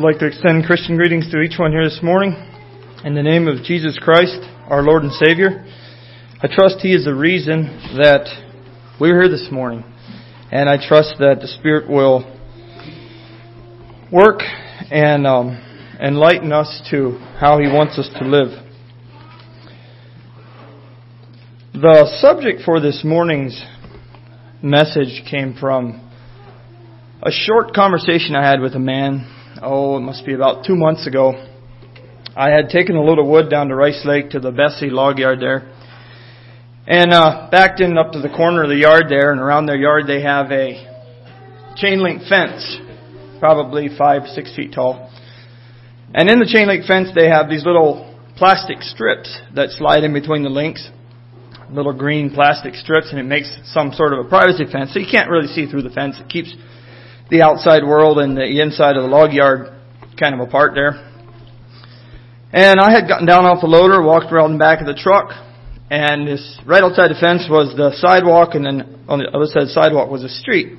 I'd like to extend Christian greetings to each one here this morning. In the name of Jesus Christ, our Lord and Savior, I trust He is the reason that we're here this morning. And I trust that the Spirit will work and um, enlighten us to how He wants us to live. The subject for this morning's message came from a short conversation I had with a man, oh, it must be about two months ago. I had taken a load of wood down to Rice Lake to the Bessie log yard there, and uh, backed in up to the corner of the yard there, and around their yard they have a chain link fence, probably five, six feet tall. And in the chain link fence they have these little plastic strips that slide in between the links, little green plastic strips, and it makes some sort of a privacy fence. So you can't really see through the fence. It keeps the outside world and the inside of the log yard kind of apart there. And I had gotten down off the loader, walked around the back of the truck, and this right outside the fence was the sidewalk, and then on the other side of the sidewalk was a street.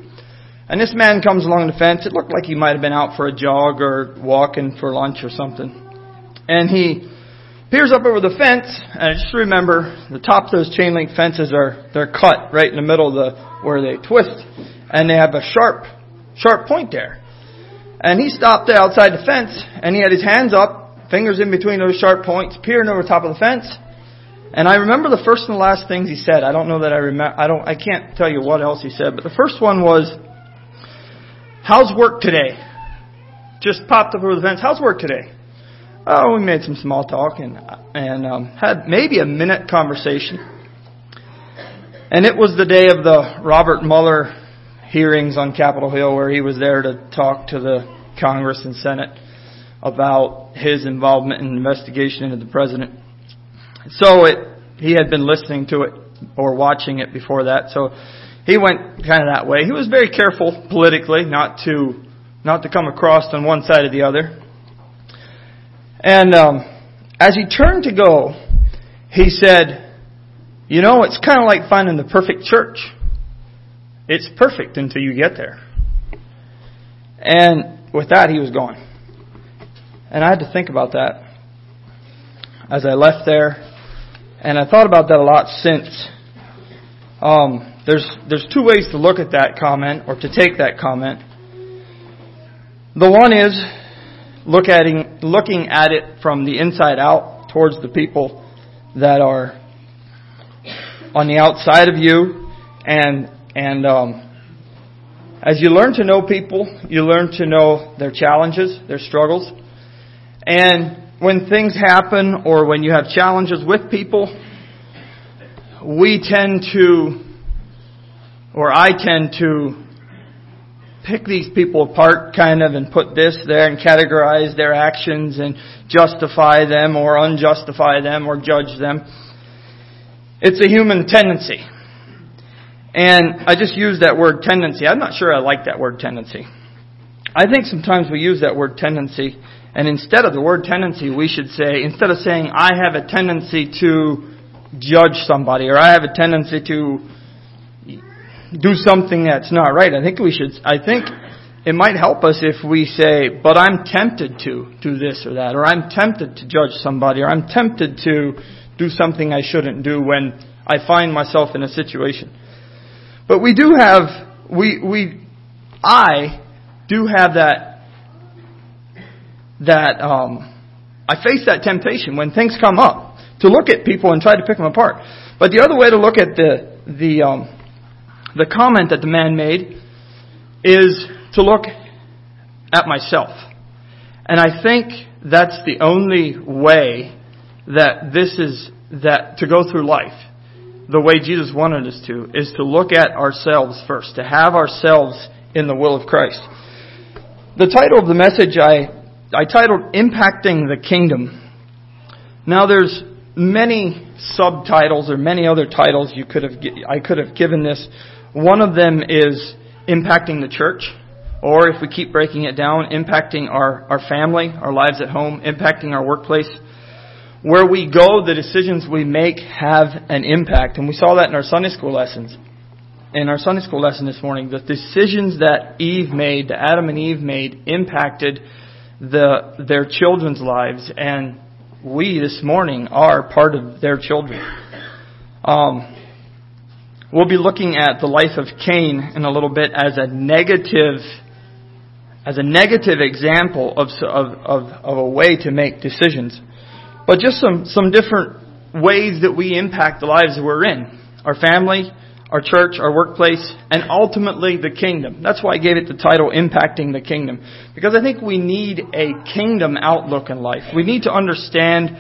And this man comes along the fence. It looked like he might have been out for a jog or walking for lunch or something. And he peers up over the fence, and I just remember the top of those chain link fences are they're cut right in the middle of the where they twist, and they have a sharp sharp point there. And he stopped there outside the fence, and he had his hands up, fingers in between those sharp points, peering over the top of the fence. And I remember the first and the last things he said. I don't know that I remember. I don't. I can't tell you what else he said. But the first one was, "How's work today?" Just popped up over the fence. How's work today? Oh, we made some small talk and and um, had maybe a minute conversation. And it was the day of the Robert Mueller hearings on Capitol Hill where he was there to talk to the Congress and Senate about his involvement in the investigation into the president. So it, he had been listening to it or watching it before that. So he went kind of that way. He was very careful politically not to, not to come across on one side or the other. And, um, as he turned to go, he said, you know, it's kind of like finding the perfect church. It's perfect until you get there. And with that, he was gone. And I had to think about that as I left there. And I thought about that a lot since. Um, there's, there's two ways to look at that comment or to take that comment. The one is look at looking at it from the inside out towards the people that are on the outside of you and and um, as you learn to know people, you learn to know their challenges, their struggles. And when things happen or when you have challenges with people, we tend to, or I tend to, pick these people apart kind of and put this there and categorize their actions and justify them or unjustify them or judge them. It's a human tendency. And I just use that word tendency. I'm not sure I like that word tendency. I think sometimes we use that word tendency, and instead of the word tendency, we should say, instead of saying, I have a tendency to judge somebody, or I have a tendency to do something that's not right, I think we should, I think it might help us if we say, but I'm tempted to do this or that, or I'm tempted to judge somebody, or I'm tempted to do something I shouldn't do when I find myself in a situation. But we do have, we, we, I do have that, that, um, I face that temptation when things come up to look at people and try to pick them apart. But the other way to look at the, the, um, the comment that the man made is to look at myself. And I think that's the only way that this is, that to go through life the way Jesus wanted us to, is to look at ourselves first, to have ourselves in the will of Christ. The title of the message I, I titled Impacting the Kingdom. Now there's many subtitles or many other titles you could have, I could have given this. One of them is impacting the church, or if we keep breaking it down, impacting our, our family, our lives at home, impacting our workplace where we go, the decisions we make have an impact. And we saw that in our Sunday school lessons. In our Sunday school lesson this morning, the decisions that Eve made, that Adam and Eve made, impacted the, their children's lives, and we this morning are part of their children. Um, we'll be looking at the life of Cain in a little bit as a negative, as a negative example of, of, of, of a way to make decisions. But just some, some different ways that we impact the lives that we're in. Our family, our church, our workplace, and ultimately the kingdom. That's why I gave it the title Impacting the Kingdom. Because I think we need a kingdom outlook in life. We need to understand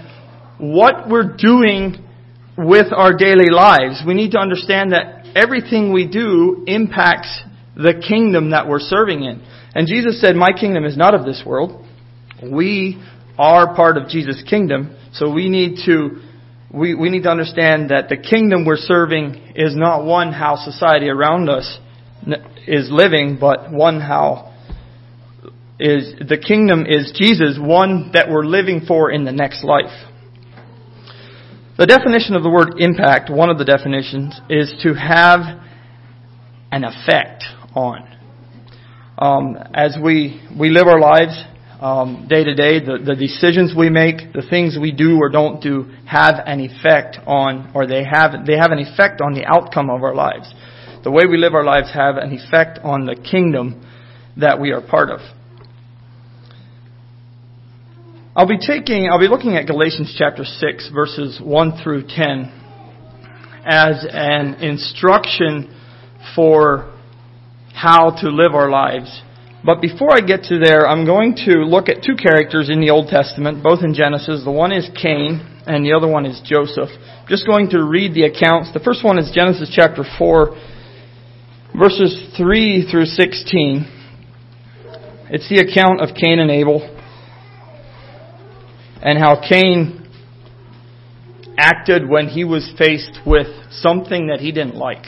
what we're doing with our daily lives. We need to understand that everything we do impacts the kingdom that we're serving in. And Jesus said, My kingdom is not of this world. We are part of Jesus' kingdom, so we need to we, we need to understand that the kingdom we're serving is not one how society around us is living, but one how is the kingdom is Jesus, one that we're living for in the next life. The definition of the word impact, one of the definitions, is to have an effect on. Um, as we, we live our lives, um, day to day, the, the decisions we make, the things we do or don't do have an effect on, or they have, they have an effect on the outcome of our lives. The way we live our lives have an effect on the kingdom that we are part of. I'll be taking, I'll be looking at Galatians chapter 6 verses 1 through 10 as an instruction for how to live our lives but before I get to there, I'm going to look at two characters in the Old Testament, both in Genesis. The one is Cain, and the other one is Joseph. I'm just going to read the accounts. The first one is Genesis chapter 4, verses 3 through 16. It's the account of Cain and Abel, and how Cain acted when he was faced with something that he didn't like.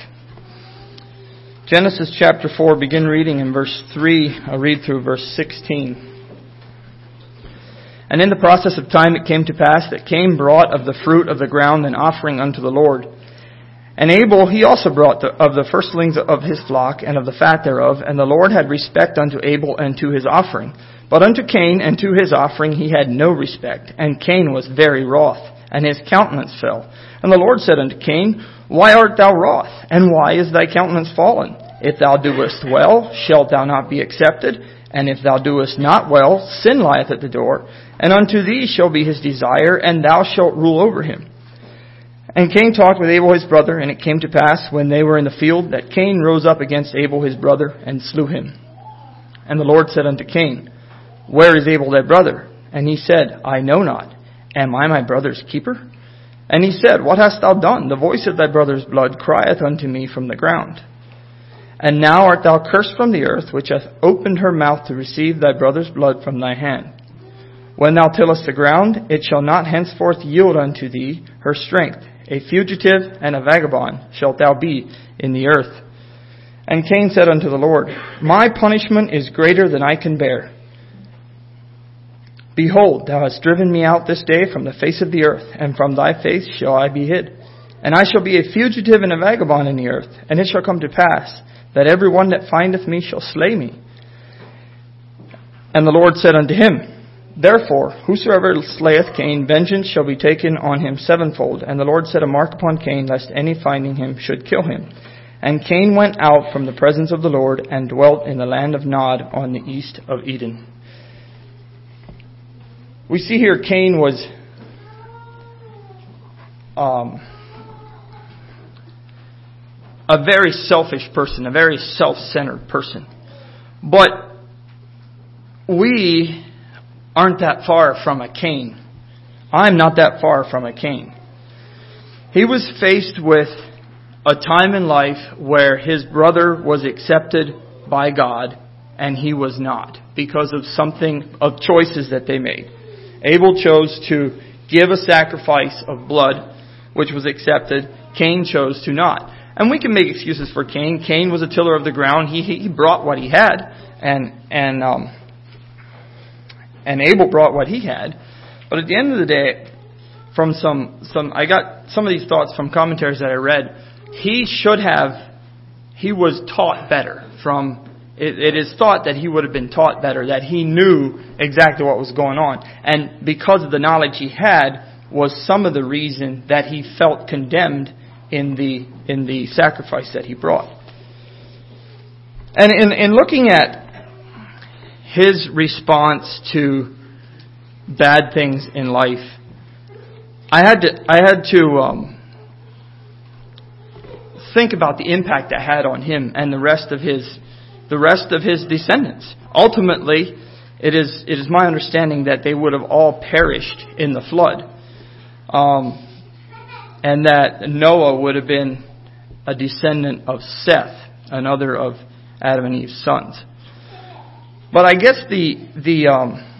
Genesis chapter 4, begin reading in verse 3. I'll read through verse 16. And in the process of time it came to pass that Cain brought of the fruit of the ground an offering unto the Lord. And Abel he also brought the, of the firstlings of his flock and of the fat thereof, and the Lord had respect unto Abel and to his offering. But unto Cain and to his offering he had no respect, and Cain was very wroth, and his countenance fell. And the Lord said unto Cain, why art thou wroth? And why is thy countenance fallen? If thou doest well, shalt thou not be accepted? And if thou doest not well, sin lieth at the door. And unto thee shall be his desire, and thou shalt rule over him. And Cain talked with Abel his brother, and it came to pass, when they were in the field, that Cain rose up against Abel his brother, and slew him. And the Lord said unto Cain, Where is Abel thy brother? And he said, I know not. Am I my brother's keeper? And he said, What hast thou done? The voice of thy brother's blood crieth unto me from the ground. And now art thou cursed from the earth, which hath opened her mouth to receive thy brother's blood from thy hand. When thou tillest the ground, it shall not henceforth yield unto thee her strength. A fugitive and a vagabond shalt thou be in the earth. And Cain said unto the Lord, My punishment is greater than I can bear. Behold, thou hast driven me out this day from the face of the earth, and from thy face shall I be hid. And I shall be a fugitive and a vagabond in the earth, and it shall come to pass that every one that findeth me shall slay me. And the Lord said unto him, Therefore, whosoever slayeth Cain, vengeance shall be taken on him sevenfold. And the Lord set a mark upon Cain, lest any finding him should kill him. And Cain went out from the presence of the Lord, and dwelt in the land of Nod on the east of Eden. We see here Cain was um, a very selfish person, a very self centered person. But we aren't that far from a Cain. I'm not that far from a Cain. He was faced with a time in life where his brother was accepted by God and he was not because of something, of choices that they made. Abel chose to give a sacrifice of blood, which was accepted. Cain chose to not. And we can make excuses for Cain. Cain was a tiller of the ground. He, he brought what he had, and, and, um, and Abel brought what he had. But at the end of the day, from some, some, I got some of these thoughts from commentaries that I read. He should have, he was taught better from it, it is thought that he would have been taught better, that he knew exactly what was going on. And because of the knowledge he had, was some of the reason that he felt condemned in the, in the sacrifice that he brought. And in, in looking at his response to bad things in life, I had to, I had to um, think about the impact that had on him and the rest of his the rest of his descendants. Ultimately, it is it is my understanding that they would have all perished in the flood, um, and that Noah would have been a descendant of Seth, another of Adam and Eve's sons. But I guess the the um,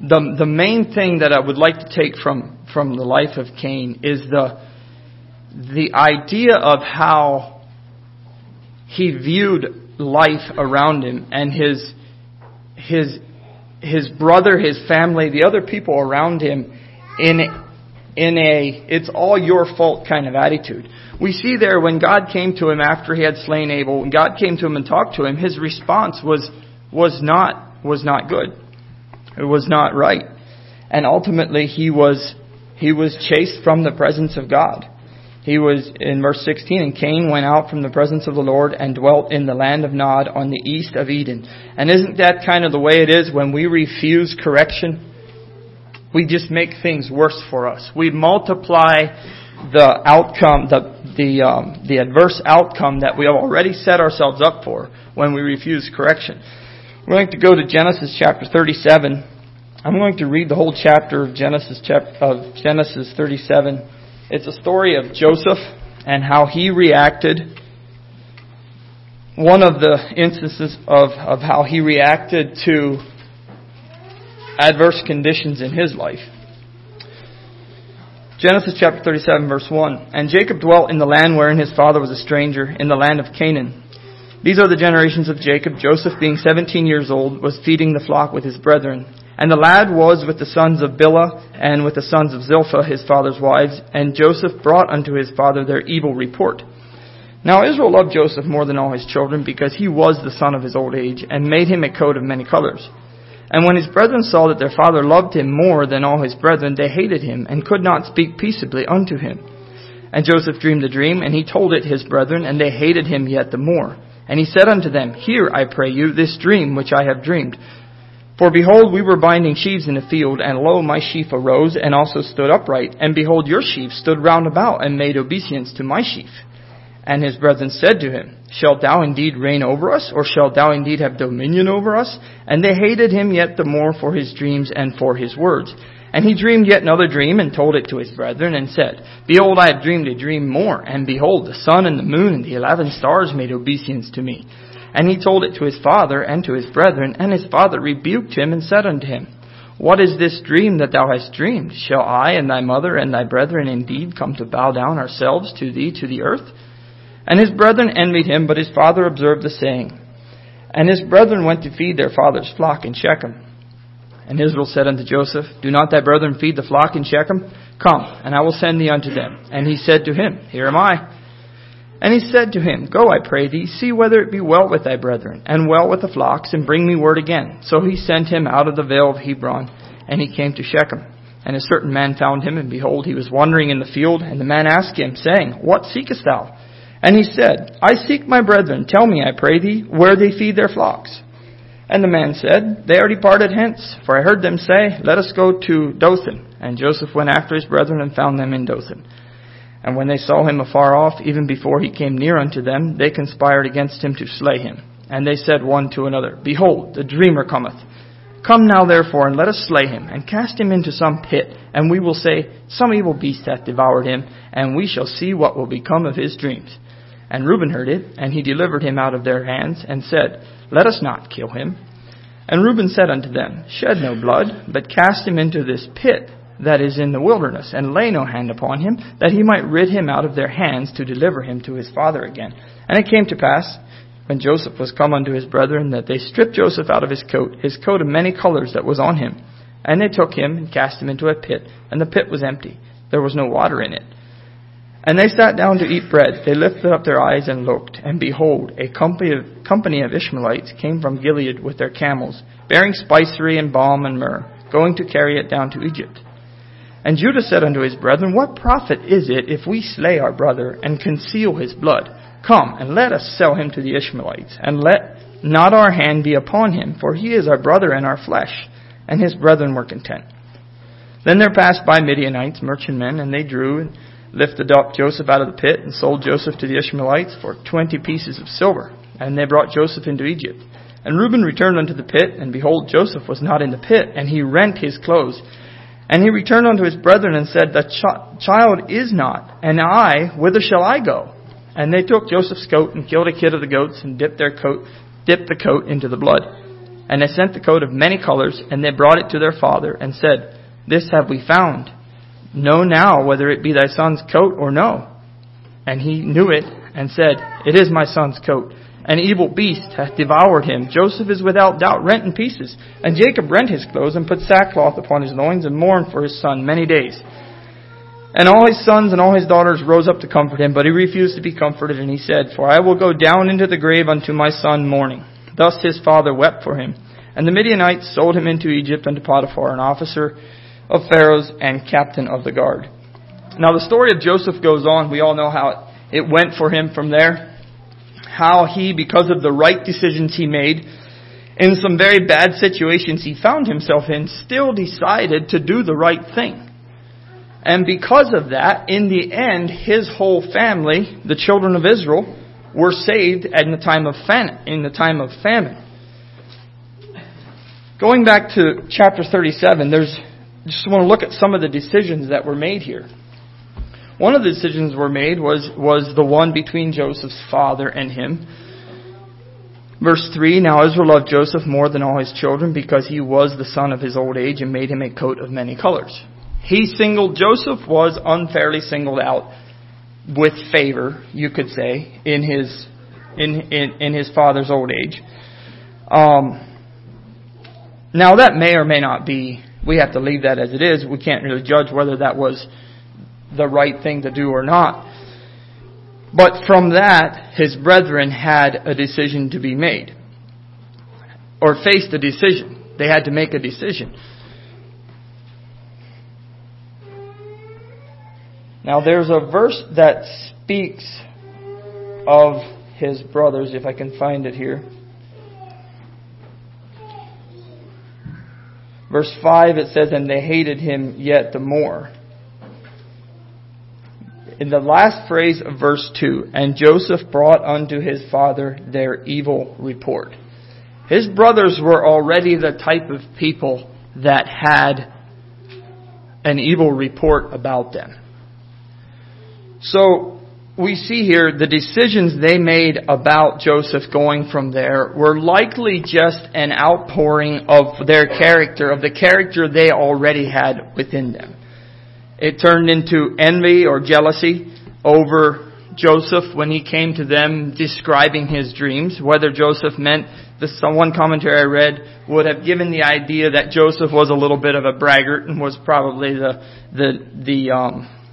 the the main thing that I would like to take from from the life of Cain is the the idea of how he viewed life around him and his his his brother, his family, the other people around him in in a it's all your fault kind of attitude. We see there when God came to him after he had slain Abel, when God came to him and talked to him, his response was was not was not good. It was not right. And ultimately he was he was chased from the presence of God. He was in verse 16, and Cain went out from the presence of the Lord and dwelt in the land of Nod on the east of Eden. And isn't that kind of the way it is when we refuse correction? We just make things worse for us. We multiply the outcome, the the um, the adverse outcome that we have already set ourselves up for when we refuse correction. We're going to go to Genesis chapter 37. I'm going to read the whole chapter of Genesis chap- of Genesis 37 it's a story of Joseph and how he reacted. One of the instances of, of how he reacted to adverse conditions in his life. Genesis chapter 37 verse 1. And Jacob dwelt in the land wherein his father was a stranger, in the land of Canaan. These are the generations of Jacob. Joseph, being 17 years old, was feeding the flock with his brethren. And the lad was with the sons of Bilhah and with the sons of Zilpah, his father's wives, and Joseph brought unto his father their evil report. Now Israel loved Joseph more than all his children, because he was the son of his old age, and made him a coat of many colors. And when his brethren saw that their father loved him more than all his brethren, they hated him, and could not speak peaceably unto him. And Joseph dreamed a dream, and he told it his brethren, and they hated him yet the more. And he said unto them, Hear, I pray you, this dream which I have dreamed. For behold, we were binding sheaves in the field, and lo, my sheaf arose, and also stood upright. And behold, your sheaf stood round about, and made obeisance to my sheaf. And his brethren said to him, Shalt thou indeed reign over us, or shalt thou indeed have dominion over us? And they hated him yet the more for his dreams and for his words. And he dreamed yet another dream, and told it to his brethren, and said, Behold, I have dreamed a dream more, and behold, the sun and the moon and the eleven stars made obeisance to me. And he told it to his father and to his brethren, and his father rebuked him and said unto him, What is this dream that thou hast dreamed? Shall I and thy mother and thy brethren indeed come to bow down ourselves to thee to the earth? And his brethren envied him, but his father observed the saying. And his brethren went to feed their father's flock in Shechem. And Israel said unto Joseph, Do not thy brethren feed the flock in Shechem? Come, and I will send thee unto them. And he said to him, Here am I. And he said to him, Go, I pray thee, see whether it be well with thy brethren, and well with the flocks, and bring me word again. So he sent him out of the vale of Hebron, and he came to Shechem. And a certain man found him, and behold, he was wandering in the field, and the man asked him, saying, What seekest thou? And he said, I seek my brethren. Tell me, I pray thee, where they feed their flocks. And the man said, They are departed hence, for I heard them say, Let us go to Dothan. And Joseph went after his brethren and found them in Dothan. And when they saw him afar off, even before he came near unto them, they conspired against him to slay him. And they said one to another, Behold, the dreamer cometh. Come now therefore, and let us slay him, and cast him into some pit, and we will say, Some evil beast hath devoured him, and we shall see what will become of his dreams. And Reuben heard it, and he delivered him out of their hands, and said, Let us not kill him. And Reuben said unto them, Shed no blood, but cast him into this pit that is in the wilderness, and lay no hand upon him, that he might rid him out of their hands to deliver him to his father again. And it came to pass, when Joseph was come unto his brethren, that they stripped Joseph out of his coat, his coat of many colors that was on him. And they took him and cast him into a pit, and the pit was empty. There was no water in it. And they sat down to eat bread. They lifted up their eyes and looked, and behold, a company of, company of Ishmaelites came from Gilead with their camels, bearing spicery and balm and myrrh, going to carry it down to Egypt. And Judah said unto his brethren, What profit is it if we slay our brother and conceal his blood? Come, and let us sell him to the Ishmaelites, and let not our hand be upon him, for he is our brother and our flesh. And his brethren were content. Then there passed by Midianites, merchantmen, and they drew lifted up Joseph out of the pit and sold Joseph to the Ishmaelites for twenty pieces of silver. And they brought Joseph into Egypt. And Reuben returned unto the pit, and behold, Joseph was not in the pit, and he rent his clothes. And he returned unto his brethren and said, The ch- child is not, and I, whither shall I go? And they took Joseph's coat and killed a kid of the goats and dipped their coat, dipped the coat into the blood. And they sent the coat of many colors, and they brought it to their father and said, This have we found. Know now whether it be thy son's coat or no. And he knew it and said, It is my son's coat. An evil beast hath devoured him. Joseph is without doubt rent in pieces. And Jacob rent his clothes and put sackcloth upon his loins and mourned for his son many days. And all his sons and all his daughters rose up to comfort him, but he refused to be comforted, and he said, For I will go down into the grave unto my son mourning. Thus his father wept for him. And the Midianites sold him into Egypt unto Potiphar, an officer of Pharaoh's and captain of the guard. Now the story of Joseph goes on. We all know how it went for him from there. How he, because of the right decisions he made, in some very bad situations he found himself in, still decided to do the right thing. And because of that, in the end, his whole family, the children of Israel, were saved in the time of famine. In the time of famine. Going back to chapter 37, there's just want to look at some of the decisions that were made here. One of the decisions were made was, was the one between Joseph's father and him. Verse 3 Now Israel loved Joseph more than all his children because he was the son of his old age and made him a coat of many colors. He singled, Joseph was unfairly singled out with favor, you could say, in his, in, in, in his father's old age. Um, now that may or may not be we have to leave that as it is. We can't really judge whether that was the right thing to do or not. But from that, his brethren had a decision to be made. Or faced a decision. They had to make a decision. Now there's a verse that speaks of his brothers, if I can find it here. Verse 5 it says, And they hated him yet the more. In the last phrase of verse 2, And Joseph brought unto his father their evil report. His brothers were already the type of people that had an evil report about them. So, we see here the decisions they made about Joseph going from there were likely just an outpouring of their character, of the character they already had within them. It turned into envy or jealousy over Joseph when he came to them describing his dreams. Whether Joseph meant, the one commentary I read would have given the idea that Joseph was a little bit of a braggart and was probably the, the, the, um,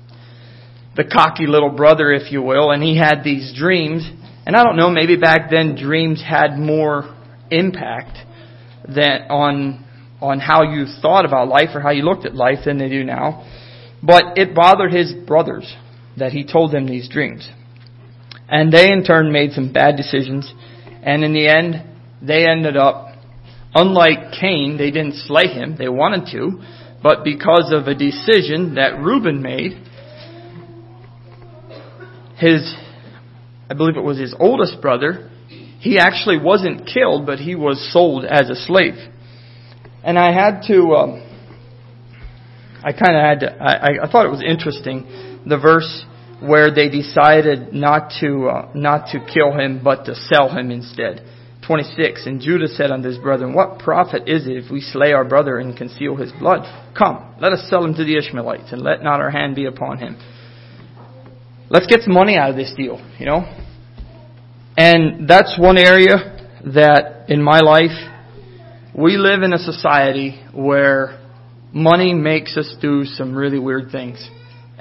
the cocky little brother, if you will, and he had these dreams. And I don't know, maybe back then dreams had more impact than on on how you thought about life or how you looked at life than they do now. But it bothered his brothers that he told them these dreams. And they in turn made some bad decisions. And in the end, they ended up, unlike Cain, they didn't slay him. They wanted to. But because of a decision that Reuben made, his, I believe it was his oldest brother, he actually wasn't killed, but he was sold as a slave. And I had to, um, I kind of had to, I, I thought it was interesting, the verse where they decided not to, uh, not to kill him, but to sell him instead. 26, And Judah said unto his brethren, What profit is it if we slay our brother and conceal his blood? Come, let us sell him to the Ishmaelites, and let not our hand be upon him let's get some money out of this deal, you know? And that's one area that in my life, we live in a society where money makes us do some really weird things.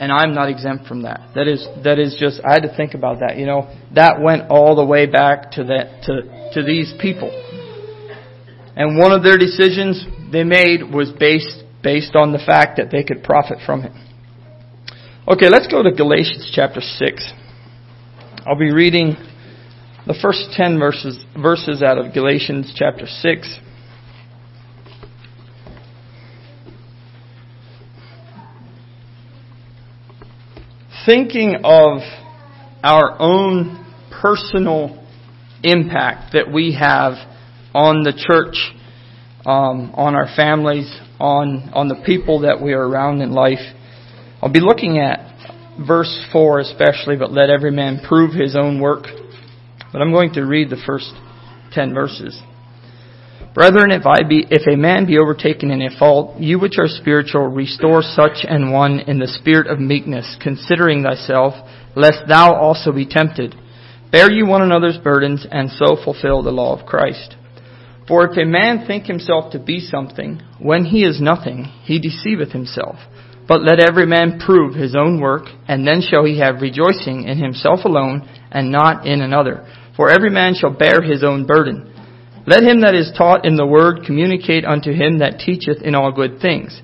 and I'm not exempt from that. That is that is just I had to think about that. You know, that went all the way back to that to to these people. And one of their decisions they made was based based on the fact that they could profit from it. Okay, let's go to Galatians chapter 6. I'll be reading the first 10 verses verses out of Galatians chapter 6. thinking of our own personal impact that we have on the church, um, on our families, on on the people that we are around in life. I'll be looking at verse four especially, but let every man prove his own work. But I'm going to read the first ten verses. Brethren, if I be, if a man be overtaken in a fault, you which are spiritual, restore such an one in the spirit of meekness, considering thyself, lest thou also be tempted. Bear you one another's burdens, and so fulfill the law of Christ. For if a man think himself to be something, when he is nothing, he deceiveth himself. But let every man prove his own work, and then shall he have rejoicing in himself alone, and not in another. For every man shall bear his own burden. Let him that is taught in the word communicate unto him that teacheth in all good things.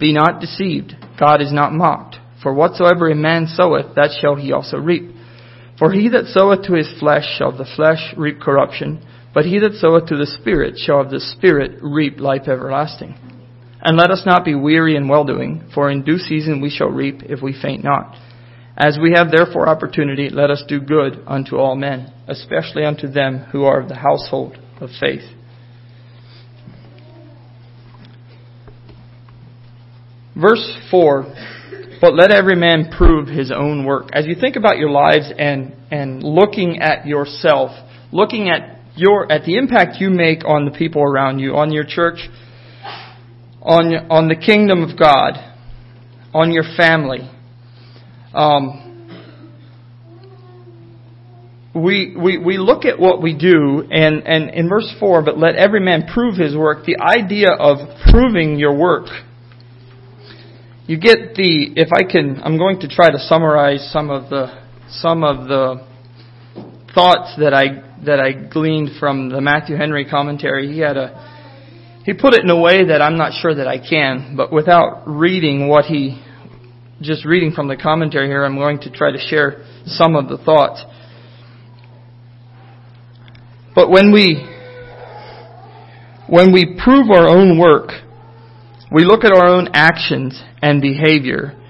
Be not deceived. God is not mocked. For whatsoever a man soweth, that shall he also reap. For he that soweth to his flesh shall of the flesh reap corruption, but he that soweth to the Spirit shall of the Spirit reap life everlasting. And let us not be weary in well doing, for in due season we shall reap if we faint not. As we have therefore opportunity, let us do good unto all men, especially unto them who are of the household of faith. Verse 4 But let every man prove his own work. As you think about your lives and, and looking at yourself, looking at your at the impact you make on the people around you, on your church, on on the kingdom of God, on your family. Um, we, we, we look at what we do, and, and in verse 4, but let every man prove his work, the idea of proving your work. You get the, if I can, I'm going to try to summarize some of the, some of the thoughts that I, that I gleaned from the Matthew Henry commentary. He had a, he put it in a way that I'm not sure that I can, but without reading what he, just reading from the commentary here, I'm going to try to share some of the thoughts. But when we, when we prove our own work, we look at our own actions and behavior,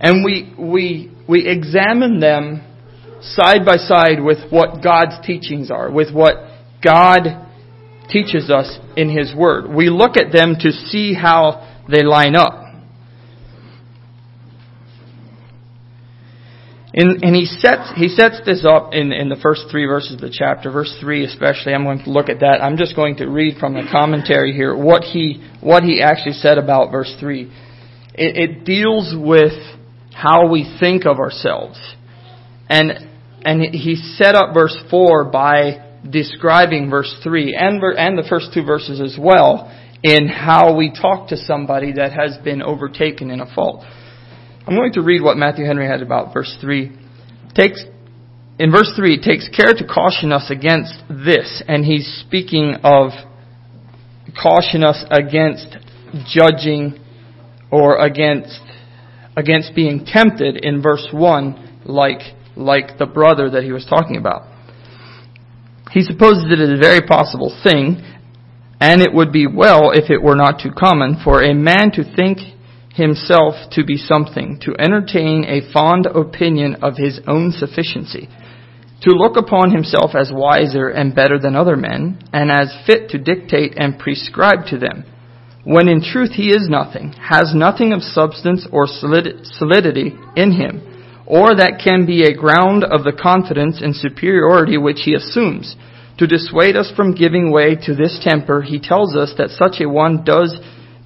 and we, we, we examine them side by side with what God's teachings are, with what God teaches us in His Word. We look at them to see how they line up. In, and he sets he sets this up in, in the first three verses of the chapter, verse three especially. I'm going to look at that. I'm just going to read from the commentary here what he what he actually said about verse three. It, it deals with how we think of ourselves, and and he set up verse four by describing verse three and and the first two verses as well in how we talk to somebody that has been overtaken in a fault. I'm going to read what Matthew Henry had about verse 3. Takes, in verse 3, it takes care to caution us against this, and he's speaking of caution us against judging or against, against being tempted in verse 1 like, like the brother that he was talking about. He supposes it is a very possible thing, and it would be well if it were not too common for a man to think himself to be something, to entertain a fond opinion of his own sufficiency, to look upon himself as wiser and better than other men, and as fit to dictate and prescribe to them, when in truth he is nothing, has nothing of substance or solidity in him, or that can be a ground of the confidence and superiority which he assumes. To dissuade us from giving way to this temper, he tells us that such a one does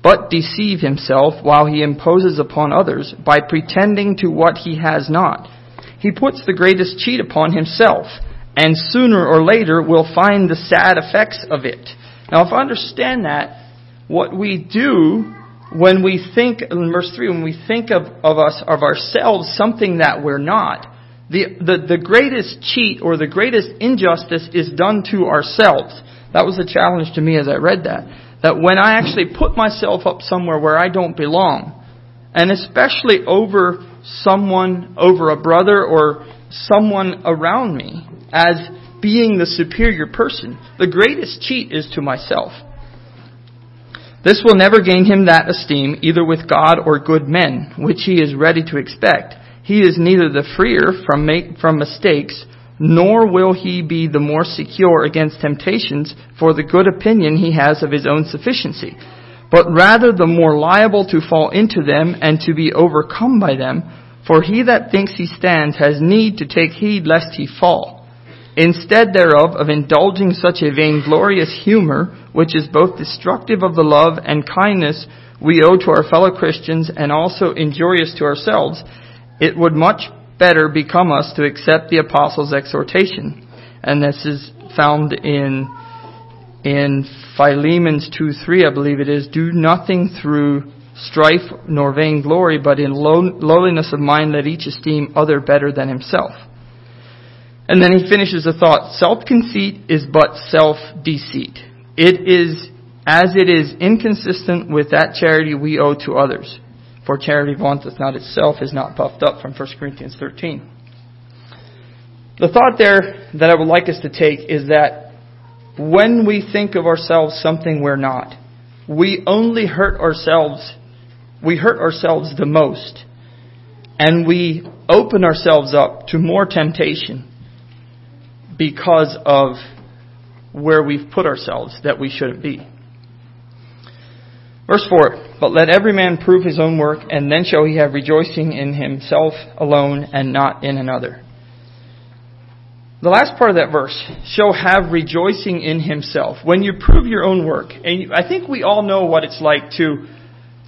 but deceive himself while he imposes upon others by pretending to what he has not. He puts the greatest cheat upon himself, and sooner or later will find the sad effects of it. Now, if I understand that, what we do when we think, in verse 3, when we think of, of us, of ourselves, something that we're not, the, the, the greatest cheat or the greatest injustice is done to ourselves. That was a challenge to me as I read that. That when I actually put myself up somewhere where I don't belong, and especially over someone, over a brother or someone around me, as being the superior person, the greatest cheat is to myself. This will never gain him that esteem, either with God or good men, which he is ready to expect. He is neither the freer from, make, from mistakes, nor will he be the more secure against temptations for the good opinion he has of his own sufficiency, but rather the more liable to fall into them and to be overcome by them, for he that thinks he stands has need to take heed lest he fall. Instead thereof, of indulging such a vainglorious humor, which is both destructive of the love and kindness we owe to our fellow Christians and also injurious to ourselves, it would much better become us to accept the apostles' exhortation. And this is found in, in Philippians 2 3, I believe it is. Do nothing through strife nor vainglory, but in low, lowliness of mind let each esteem other better than himself. And then he finishes the thought, self-conceit is but self-deceit. It is, as it is inconsistent with that charity we owe to others. For charity vaunteth not itself, is not puffed up, from 1 Corinthians 13. The thought there that I would like us to take is that when we think of ourselves something we're not, we only hurt ourselves, we hurt ourselves the most, and we open ourselves up to more temptation because of where we've put ourselves that we shouldn't be. Verse 4 But let every man prove his own work, and then shall he have rejoicing in himself alone and not in another. The last part of that verse, shall have rejoicing in himself. When you prove your own work, and I think we all know what it's like to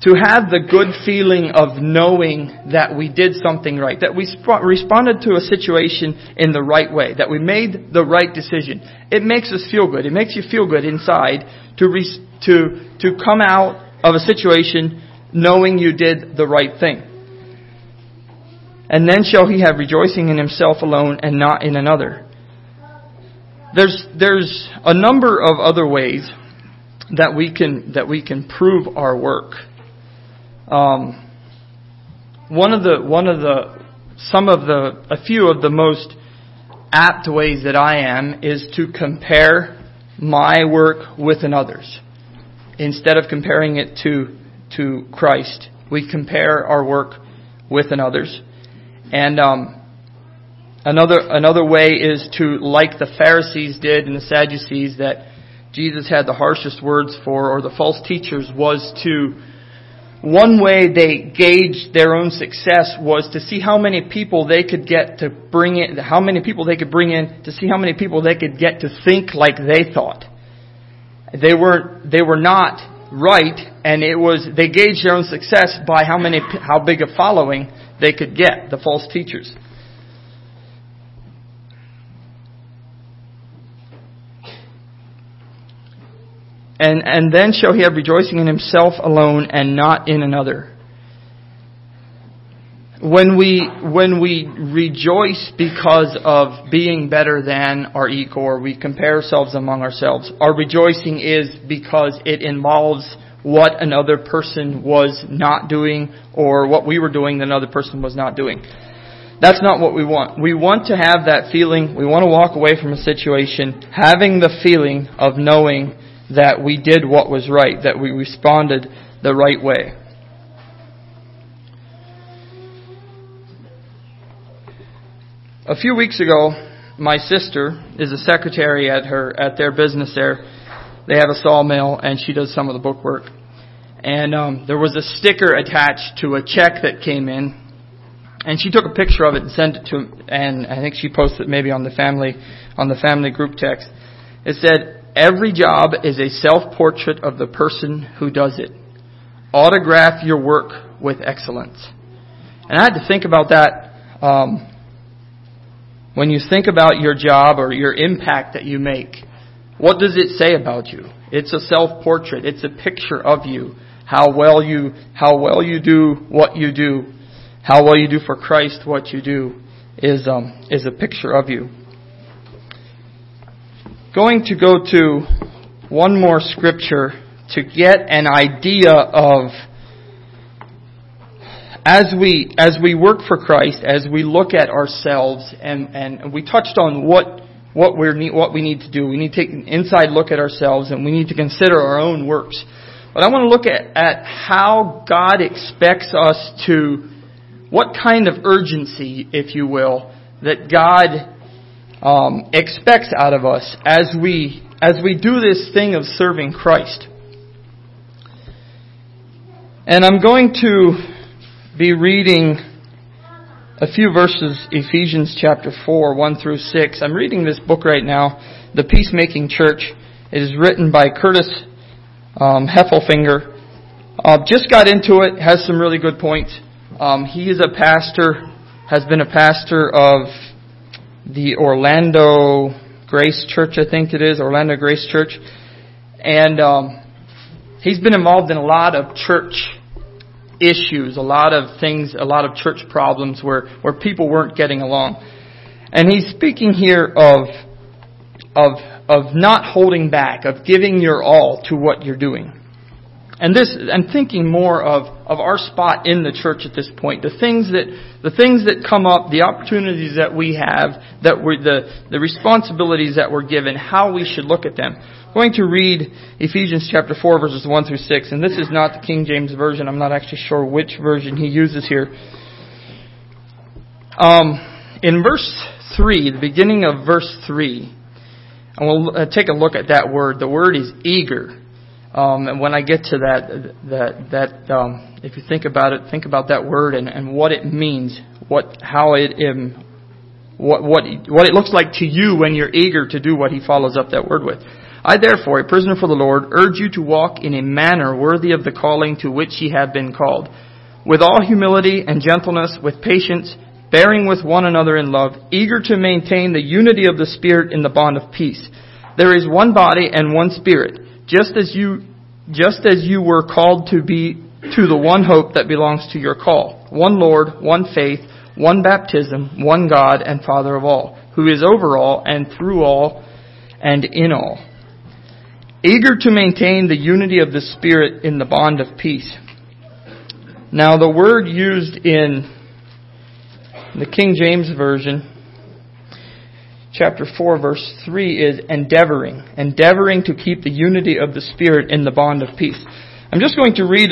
to have the good feeling of knowing that we did something right, that we sp- responded to a situation in the right way, that we made the right decision. It makes us feel good. It makes you feel good inside to re- to to come out of a situation knowing you did the right thing. And then shall he have rejoicing in himself alone and not in another. There's there's a number of other ways that we can that we can prove our work. Um, one of the one of the some of the a few of the most apt ways that I am is to compare my work with another's. Instead of comparing it to to Christ, we compare our work with another's. And um, another another way is to like the Pharisees did and the Sadducees that Jesus had the harshest words for, or the false teachers, was to one way they gauged their own success was to see how many people they could get to bring in, how many people they could bring in, to see how many people they could get to think like they thought. They were, they were not right, and it was, they gauged their own success by how many, how big a following they could get, the false teachers. And, and then shall he have rejoicing in himself alone and not in another. When we, when we rejoice because of being better than our equal or we compare ourselves among ourselves, our rejoicing is because it involves what another person was not doing or what we were doing that another person was not doing. That's not what we want. We want to have that feeling, we want to walk away from a situation having the feeling of knowing that we did what was right, that we responded the right way. A few weeks ago, my sister is a secretary at her at their business there. They have a sawmill, and she does some of the book work. And um, there was a sticker attached to a check that came in, and she took a picture of it and sent it to. And I think she posted it maybe on the family on the family group text. It said, Every job is a self-portrait of the person who does it. Autograph your work with excellence. And I had to think about that um, when you think about your job or your impact that you make. What does it say about you? It's a self-portrait. It's a picture of you. how well you, how well you do what you do, how well you do for Christ what you do is, um, is a picture of you. Going to go to one more scripture to get an idea of as we as we work for Christ, as we look at ourselves, and and we touched on what what we need what we need to do. We need to take an inside look at ourselves, and we need to consider our own works. But I want to look at at how God expects us to, what kind of urgency, if you will, that God um, expects out of us as we as we do this thing of serving Christ. And I'm going to be reading a few verses, Ephesians chapter 4, 1 through 6. I'm reading this book right now, The Peacemaking Church. It is written by Curtis um, Heffelfinger. Uh, just got into it, has some really good points. Um, he is a pastor, has been a pastor of the Orlando Grace Church, I think it is, Orlando Grace Church. And um, he's been involved in a lot of church issues, a lot of things, a lot of church problems where, where people weren't getting along. And he's speaking here of, of, of not holding back, of giving your all to what you're doing. And this, I'm thinking more of, of our spot in the church at this point. The things that, the things that come up, the opportunities that we have, that we're, the, the responsibilities that we're given, how we should look at them. I'm going to read Ephesians chapter 4 verses 1 through 6, and this is not the King James Version. I'm not actually sure which version he uses here. Um, in verse 3, the beginning of verse 3, and we'll uh, take a look at that word. The word is eager. Um, and when I get to that, that, that um, if you think about it, think about that word and, and what it means, what, how it, um, what, what, what it looks like to you when you're eager to do what he follows up that word with. I therefore, a prisoner for the Lord, urge you to walk in a manner worthy of the calling to which ye have been called, with all humility and gentleness, with patience, bearing with one another in love, eager to maintain the unity of the Spirit in the bond of peace. There is one body and one Spirit, just as you, just as you were called to be to the one hope that belongs to your call. One Lord, one faith, one baptism, one God and Father of all, who is over all and through all and in all eager to maintain the unity of the Spirit in the bond of peace. Now, the word used in the King James Version, chapter 4, verse 3, is endeavoring. Endeavoring to keep the unity of the Spirit in the bond of peace. I'm just going to read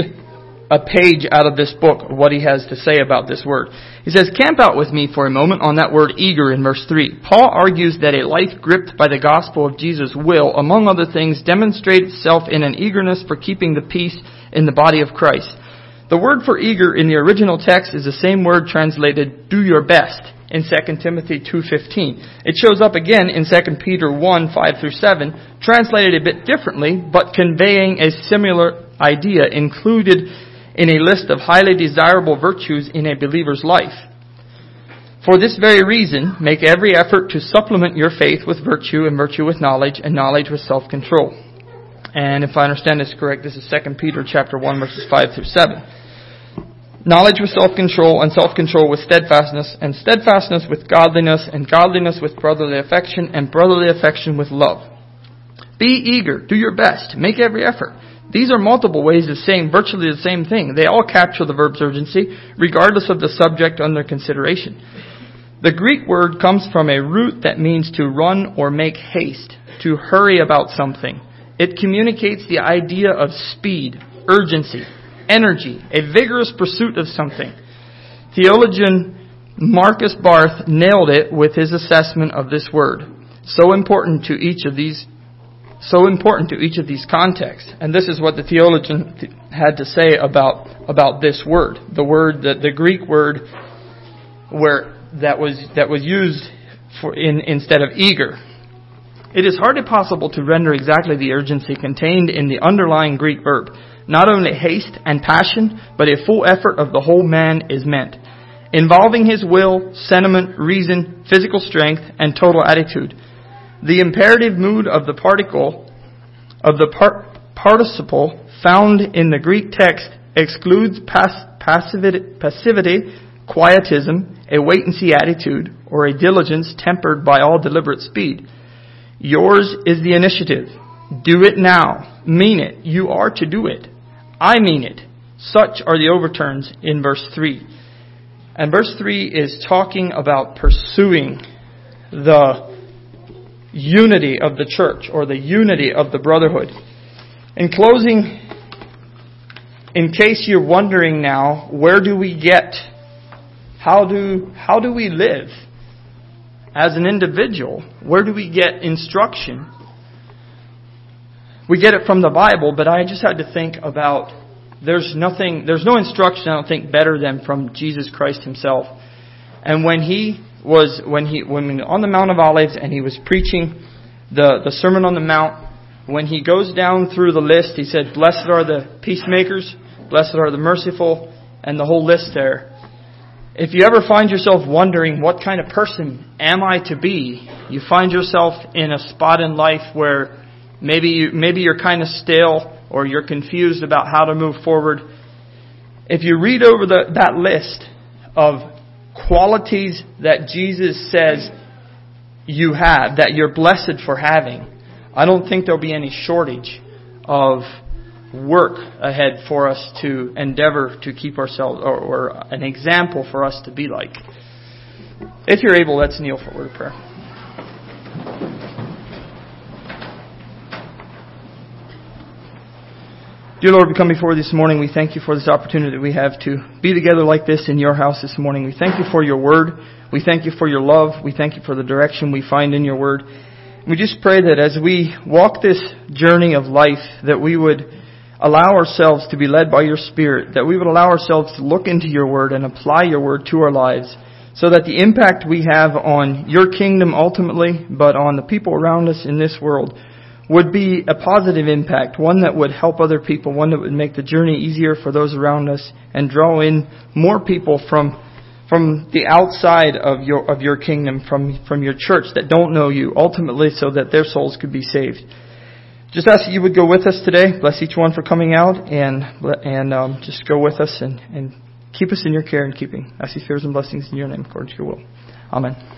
a page out of this book, what he has to say about this word. He says, Camp out with me for a moment on that word eager in verse 3. Paul argues that a life gripped by the gospel of Jesus will, among other things, demonstrate itself in an eagerness for keeping the peace in the body of Christ. The word for eager in the original text is the same word translated do your best in 2 Timothy 2:15. It shows up again in 2 Peter 1, 5 through 7, translated a bit differently, but conveying a similar idea included in a list of highly desirable virtues in a believer's life. For this very reason, make every effort to supplement your faith with virtue, and virtue with knowledge, and knowledge with self-control. And if I understand this correct, this is 2 Peter chapter 1 verses 5 through 7. Knowledge with self-control, and self-control with steadfastness, and steadfastness with godliness, and godliness with brotherly affection, and brotherly affection with love. Be eager, do your best, make every effort. These are multiple ways of saying virtually the same thing. They all capture the verb's urgency, regardless of the subject under consideration. The Greek word comes from a root that means to run or make haste, to hurry about something. It communicates the idea of speed, urgency, energy, a vigorous pursuit of something. Theologian Markus Barth nailed it with his assessment of this word. So important to each of these so important to each of these contexts. And this is what the theologian had to say about, about this word. The word, the Greek word where, that was, that was used for in, instead of eager. It is hardly possible to render exactly the urgency contained in the underlying Greek verb. Not only haste and passion, but a full effort of the whole man is meant, involving his will, sentiment, reason, physical strength, and total attitude. The imperative mood of the particle of the par- participle found in the Greek text excludes pass- passivity, passivity, quietism, a wait and see attitude, or a diligence tempered by all deliberate speed. Yours is the initiative. Do it now. Mean it. You are to do it. I mean it. Such are the overturns in verse 3. And verse 3 is talking about pursuing the unity of the church or the unity of the brotherhood. In closing, in case you're wondering now, where do we get, how do, how do we live as an individual? Where do we get instruction? We get it from the Bible, but I just had to think about there's nothing, there's no instruction I don't think better than from Jesus Christ himself. And when he was, when he, when on the Mount of Olives and he was preaching the, the Sermon on the Mount, when he goes down through the list, he said, Blessed are the peacemakers, blessed are the merciful, and the whole list there. If you ever find yourself wondering, what kind of person am I to be? You find yourself in a spot in life where maybe you, maybe you're kind of stale or you're confused about how to move forward. If you read over the, that list of qualities that Jesus says you have, that you're blessed for having, I don't think there'll be any shortage of work ahead for us to endeavor to keep ourselves, or, or an example for us to be like. If you're able, let's kneel for a word of prayer. Dear Lord, we come before you this morning. We thank you for this opportunity that we have to be together like this in your house this morning. We thank you for your word. We thank you for your love. We thank you for the direction we find in your word. We just pray that as we walk this journey of life, that we would allow ourselves to be led by your Spirit, that we would allow ourselves to look into your word and apply your word to our lives, so that the impact we have on your kingdom ultimately, but on the people around us in this world, would be a positive impact, one that would help other people, one that would make the journey easier for those around us and draw in more people from from the outside of your of your kingdom, from from your church that don't know you, ultimately so that their souls could be saved. Just ask that you would go with us today. Bless each one for coming out and and um, just go with us and, and keep us in your care and keeping. I see fears and blessings in your name according to your will. Amen.